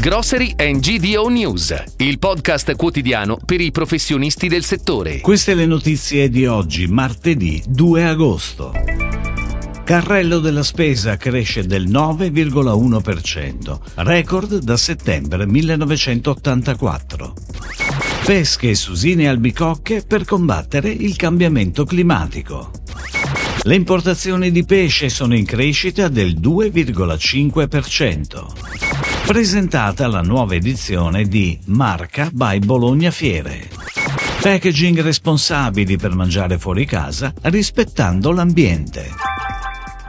Grocery and GDO News, il podcast quotidiano per i professionisti del settore. Queste le notizie di oggi, martedì 2 agosto. Carrello della spesa cresce del 9,1%, record da settembre 1984. Pesche, susine e albicocche per combattere il cambiamento climatico. Le importazioni di pesce sono in crescita del 2,5%. Presentata la nuova edizione di Marca by Bologna Fiere. Packaging responsabili per mangiare fuori casa rispettando l'ambiente.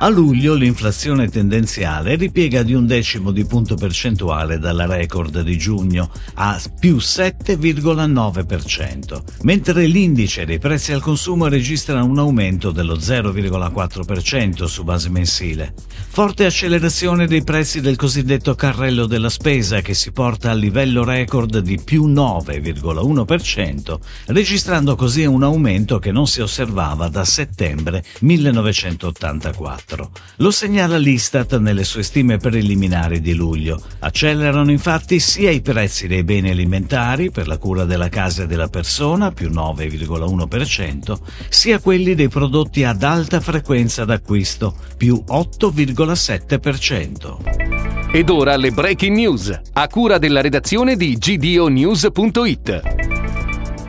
A luglio l'inflazione tendenziale ripiega di un decimo di punto percentuale dalla record di giugno a più 7,9%, mentre l'indice dei prezzi al consumo registra un aumento dello 0,4% su base mensile. Forte accelerazione dei prezzi del cosiddetto carrello della spesa che si porta al livello record di più 9,1%, registrando così un aumento che non si osservava da settembre 1984. Lo segnala l'Istat nelle sue stime preliminari di luglio. Accelerano infatti sia i prezzi dei beni alimentari per la cura della casa e della persona, più 9,1%, sia quelli dei prodotti ad alta frequenza d'acquisto, più 8,7%. Ed ora le breaking news, a cura della redazione di gdonews.it.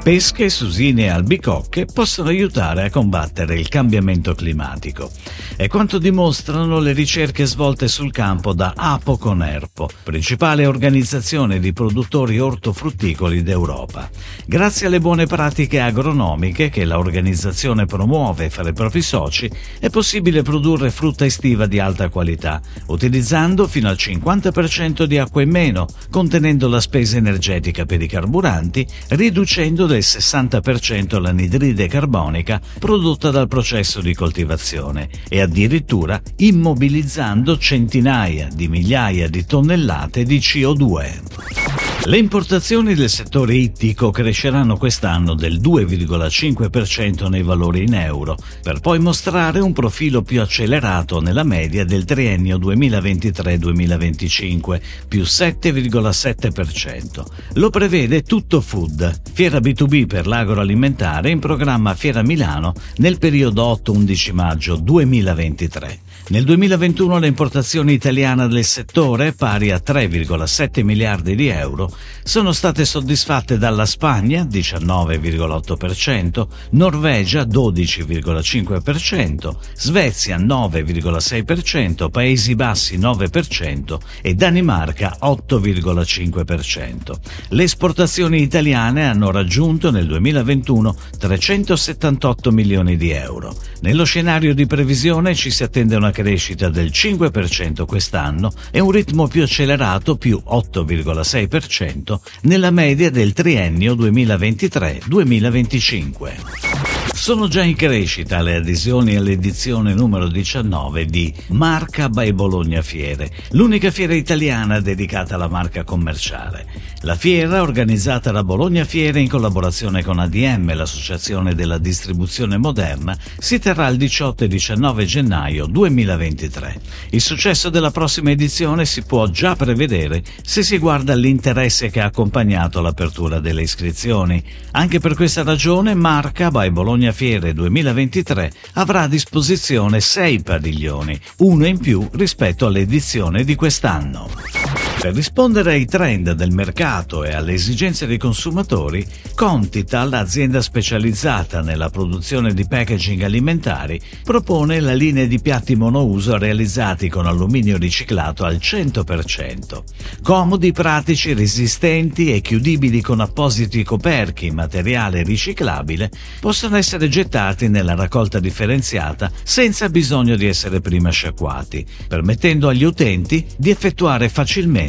Pesche, susine e albicocche possono aiutare a combattere il cambiamento climatico. È quanto dimostrano le ricerche svolte sul campo da Apo Conerpo, principale organizzazione di produttori ortofrutticoli d'Europa. Grazie alle buone pratiche agronomiche che l'organizzazione promuove fra i propri soci, è possibile produrre frutta estiva di alta qualità, utilizzando fino al 50% di acqua in meno, contenendo la spesa energetica per i carburanti, riducendo del 60% l'anidride carbonica prodotta dal processo di coltivazione e addirittura immobilizzando centinaia di migliaia di tonnellate di CO2. Le importazioni del settore ittico cresceranno quest'anno del 2,5% nei valori in euro, per poi mostrare un profilo più accelerato nella media del triennio 2023-2025, più 7,7%. Lo prevede Tutto Food, fiera B2B per l'agroalimentare in programma Fiera Milano nel periodo 8-11 maggio 2023. Nel 2021 le importazioni italiane del settore, pari a 3,7 miliardi di euro, sono state soddisfatte dalla Spagna 19,8%, Norvegia 12,5%, Svezia 9,6%, Paesi Bassi 9% e Danimarca 8,5%. Le esportazioni italiane hanno raggiunto nel 2021 378 milioni di euro. Nello scenario di previsione ci si attende una crescita del 5% quest'anno e un ritmo più accelerato più 8,6% nella media del triennio 2023-2025. Sono già in crescita le adesioni all'edizione numero 19 di Marca by Bologna Fiere, l'unica fiera italiana dedicata alla marca commerciale. La fiera, organizzata da Bologna Fiere in collaborazione con ADM, l'associazione della distribuzione moderna, si terrà il 18 e 19 gennaio 2023. Il successo della prossima edizione si può già prevedere se si guarda l'interesse che ha accompagnato l'apertura delle iscrizioni. Anche per questa ragione Marca by Bologna Fiere 2023 avrà a disposizione sei padiglioni, uno in più rispetto all'edizione di quest'anno. Per rispondere ai trend del mercato e alle esigenze dei consumatori, Contital, azienda specializzata nella produzione di packaging alimentari, propone la linea di piatti monouso realizzati con alluminio riciclato al 100%. Comodi, pratici, resistenti e chiudibili con appositi coperchi in materiale riciclabile, possono essere gettati nella raccolta differenziata senza bisogno di essere prima sciacquati, permettendo agli utenti di effettuare facilmente